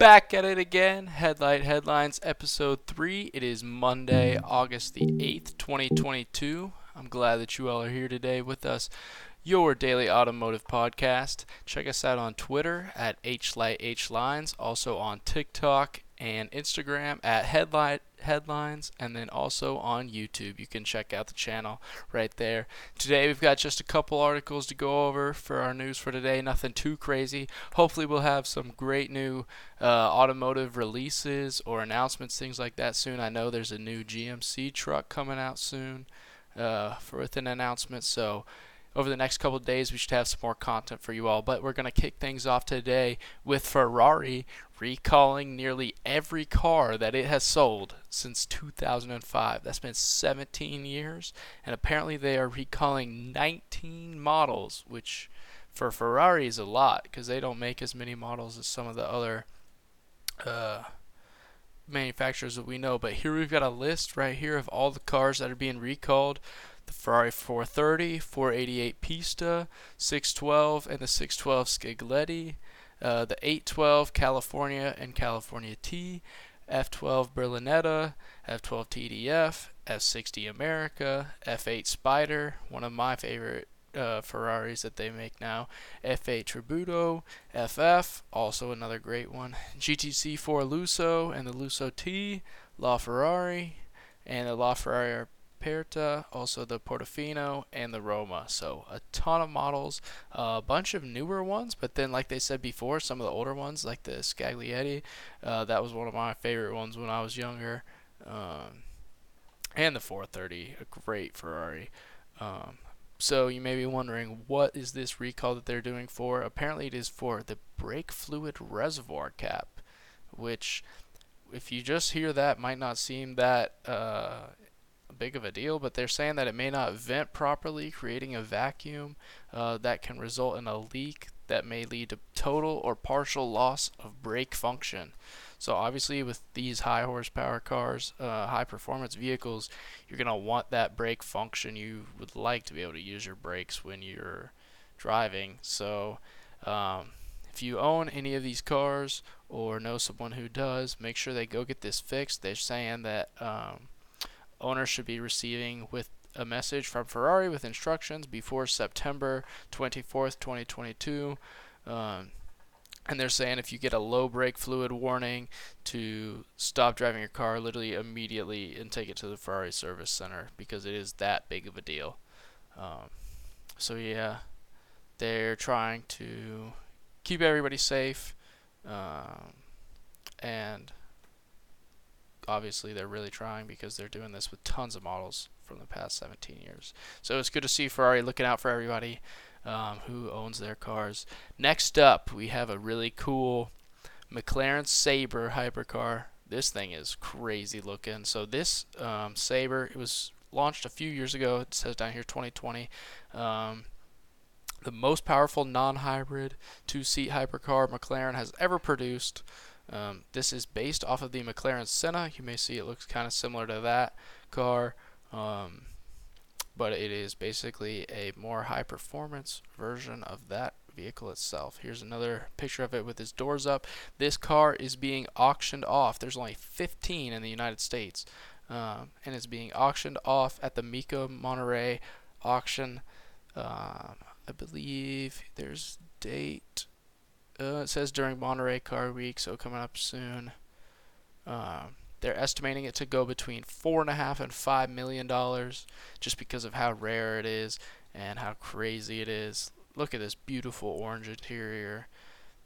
back at it again. Headlight Headlines, Episode 3. It is Monday, August the 8th, 2022. I'm glad that you all are here today with us. Your daily automotive podcast. Check us out on Twitter at HlightHlines, also on TikTok and Instagram at Headlight Headlines, and then also on YouTube. You can check out the channel right there. Today we've got just a couple articles to go over for our news for today. Nothing too crazy. Hopefully we'll have some great new uh, automotive releases or announcements, things like that soon. I know there's a new GMC truck coming out soon uh, for with an announcement. So over the next couple days, we should have some more content for you all. But we're going to kick things off today with Ferrari recalling nearly every car that it has sold since 2005. That's been 17 years, and apparently they are recalling 19 models, which for Ferrari is a lot because they don't make as many models as some of the other uh, manufacturers that we know. But here we've got a list right here of all the cars that are being recalled the Ferrari 430, 488 Pista, 612, and the 612 Scaglietti, uh, the 812 California and California T, F12 Berlinetta, F12 TDF, F60 America, F8 Spider, one of my favorite uh, Ferraris that they make now, F8 Tributo, FF, also another great one, GTC4 Lusso and the Lusso T, LaFerrari, and the LaFerrari Also the Portofino, and the Roma. So a ton of models, a bunch of newer ones, but then like they said before, some of the older ones like the Scaglietti, uh, that was one of my favorite ones when I was younger. Um, and the 430, a great Ferrari. Um, so you may be wondering, what is this recall that they're doing for? Apparently, it is for the brake fluid reservoir cap, which, if you just hear that, might not seem that uh, big of a deal, but they're saying that it may not vent properly, creating a vacuum uh, that can result in a leak that may lead to total or partial loss of brake function. So obviously, with these high horsepower cars, uh, high performance vehicles, you're gonna want that brake function. You would like to be able to use your brakes when you're driving. So um, if you own any of these cars or know someone who does, make sure they go get this fixed. They're saying that um, owners should be receiving with a message from Ferrari with instructions before September 24th, 2022. Um, and they're saying if you get a low brake fluid warning to stop driving your car literally immediately and take it to the Ferrari service center because it is that big of a deal. Um, so yeah, they're trying to keep everybody safe, um, and obviously they're really trying because they're doing this with tons of models from the past 17 years. So it's good to see Ferrari looking out for everybody um, who owns their cars. Next up, we have a really cool McLaren Sabre hypercar. This thing is crazy looking. So this um, Sabre, it was launched a few years ago. It says down here 2020. Um, the most powerful non-hybrid two-seat hypercar McLaren has ever produced. Um, this is based off of the McLaren Senna. You may see it looks kind of similar to that car, um, but it is basically a more high performance version of that vehicle itself. Here's another picture of it with its doors up. This car is being auctioned off. There's only 15 in the United States, um, and it's being auctioned off at the Mecum Monterey auction. Uh, I believe there's date uh, it says during Monterey Car Week, so coming up soon. Uh, they're estimating it to go between four and a half and five million dollars, just because of how rare it is and how crazy it is. Look at this beautiful orange interior.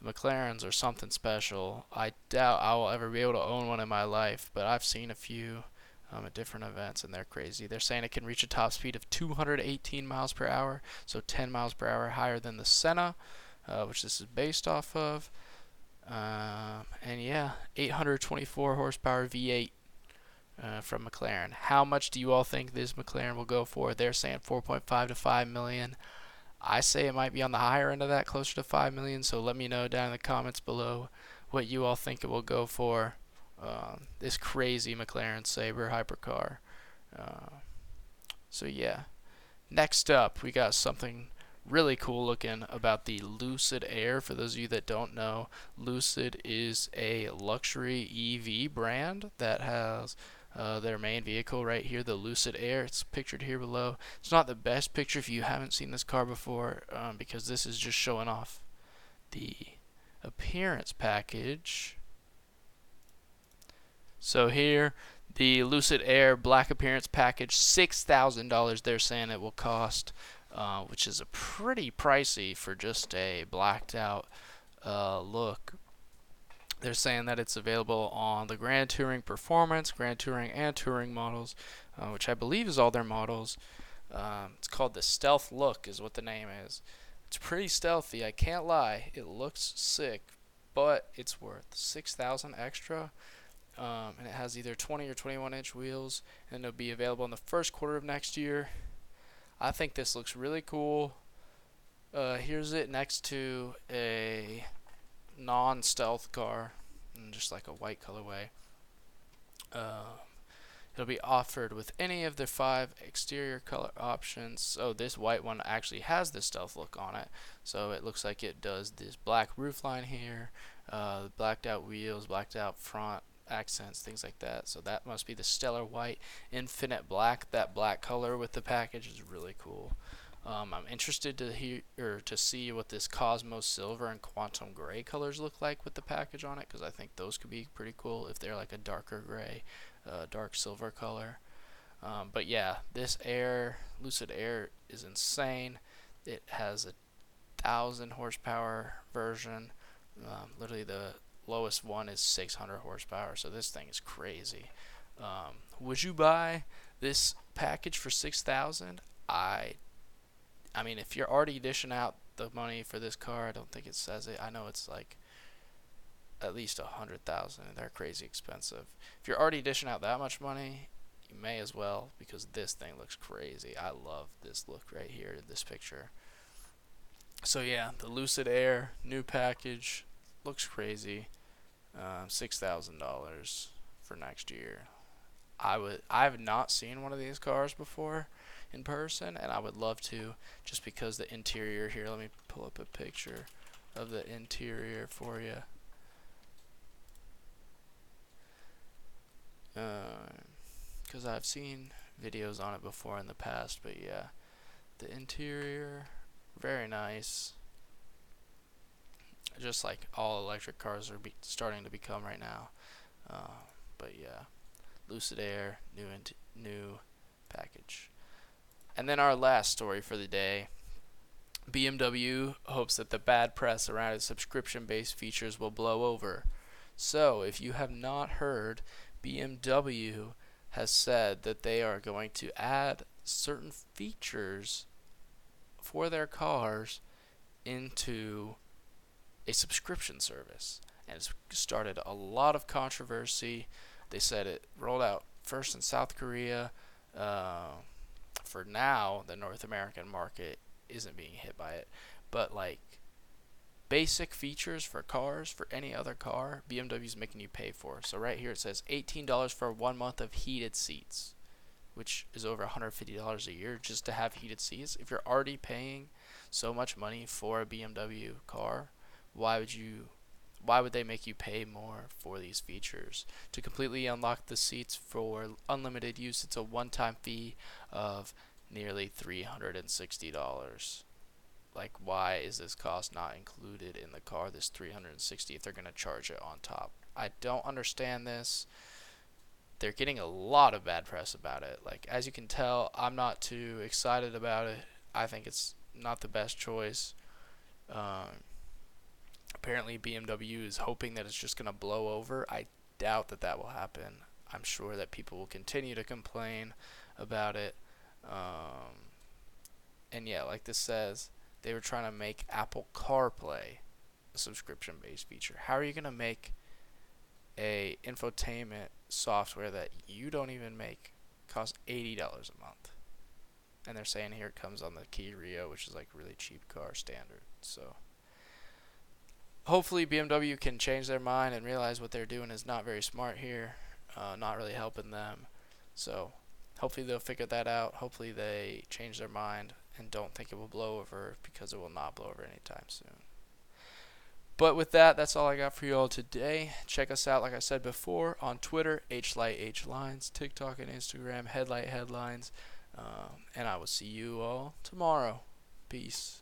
The McLarens are something special. I doubt I will ever be able to own one in my life, but I've seen a few um, at different events, and they're crazy. They're saying it can reach a top speed of 218 miles per hour, so 10 miles per hour higher than the Senna uh, which this is based off of. Um, and yeah, 824 horsepower V8 uh, from McLaren. How much do you all think this McLaren will go for? They're saying 4.5 to 5 million. I say it might be on the higher end of that, closer to 5 million. So let me know down in the comments below what you all think it will go for. Um, this crazy McLaren Sabre hypercar. Uh, so yeah. Next up, we got something really cool looking about the Lucid Air. For those of you that don't know, Lucid is a luxury EV brand that has uh, their main vehicle right here, the Lucid Air. It's pictured here below. It's not the best picture if you haven't seen this car before, um, because this is just showing off the appearance package. So here, the Lucid Air black appearance package, six thousand dollars. They're saying it will cost, uh, which is a pretty pricey for just a blacked out uh, look. They're saying that it's available on the Grand Touring Performance, Grand Touring, and Touring models, uh, which I believe is all their models. Um, it's called the Stealth Look, is what the name is. It's pretty stealthy. I can't lie. It looks sick, but it's worth six thousand extra. Um, and it has either 20 or 21 inch wheels, and it'll be available in the first quarter of next year. I think this looks really cool. Uh, here's it next to a non-stealth car, just like a white colorway. Uh, it'll be offered with any of the five exterior color options. So this white one actually has the stealth look on it. So it looks like it does this black roof line here, uh, blacked out wheels, blacked out front accents, things like that. So that must be the stellar white, infinite black. That black color with the package is really cool. Um, I'm interested to hear or to see what this Cosmos Silver and Quantum Gray colors look like with the package on it, because I think those could be pretty cool if they're like a darker gray, uh, dark silver color. Um, but yeah, this Air Lucid Air is insane. It has a thousand horsepower version. Um, literally, the lowest one is 600 horsepower. So this thing is crazy. Um, would you buy this package for 6,000? I I mean, if you're already dishing out the money for this car, I don't think it says it. I know it's like at least a hundred thousand, and they're crazy expensive. If you're already dishing out that much money, you may as well because this thing looks crazy. I love this look right here, this picture. So yeah, the Lucid Air new package looks crazy. Uh, Six thousand dollars for next year. I would. I have not seen one of these cars before in person, and I would love to, just because the interior here. Let me pull up a picture of the interior for you. Because uh, I've seen videos on it before in the past, but yeah, the interior, very nice. Just like all electric cars are starting to become right now. Uh, but yeah, Lucid Air, new new package. And then our last story for the day. BMW hopes that the bad press around its subscription based features will blow over. So, if you have not heard, BMW has said that they are going to add certain features for their cars into a subscription service. And it's started a lot of controversy. They said it rolled out first in South Korea. Uh, for now, the North American market isn't being hit by it. But like basic features for cars for any other car, BMW is making you pay for. So right here it says $18 for one month of heated seats, which is over $150 a year just to have heated seats. If you're already paying so much money for a BMW car, why would you why would they make you pay more for these features? To completely unlock the seats for unlimited use, it's a one-time fee of nearly $360. Like, why is this cost not included in the car? This 360 if they're going to charge it on top. I don't understand this. They're getting a lot of bad press about it. Like, as you can tell, I'm not too excited about it. I think it's not the best choice. Um, apparently BMW is hoping that it's just going to blow over. I doubt that that will happen. I'm sure that people will continue to complain about it. Um, and yeah, like this says, they were trying to make Apple CarPlay a subscription-based feature. How are you going to make a infotainment software that you don't even make cost $80 a month? And they're saying here it comes on the Kia Rio, which is like really cheap car standard. So hopefully BMW can change their mind and realize what they're doing is not very smart here, uh, not really helping them. So hopefully they'll figure that out. Hopefully they change their mind and don't think it will blow over because it will not blow over anytime soon. But with that, that's all I got for you all today. Check us out, like I said before, on Twitter, HLightHLines, TikTok and Instagram, Headlight Headlines. Um, and I will see you all tomorrow. Peace.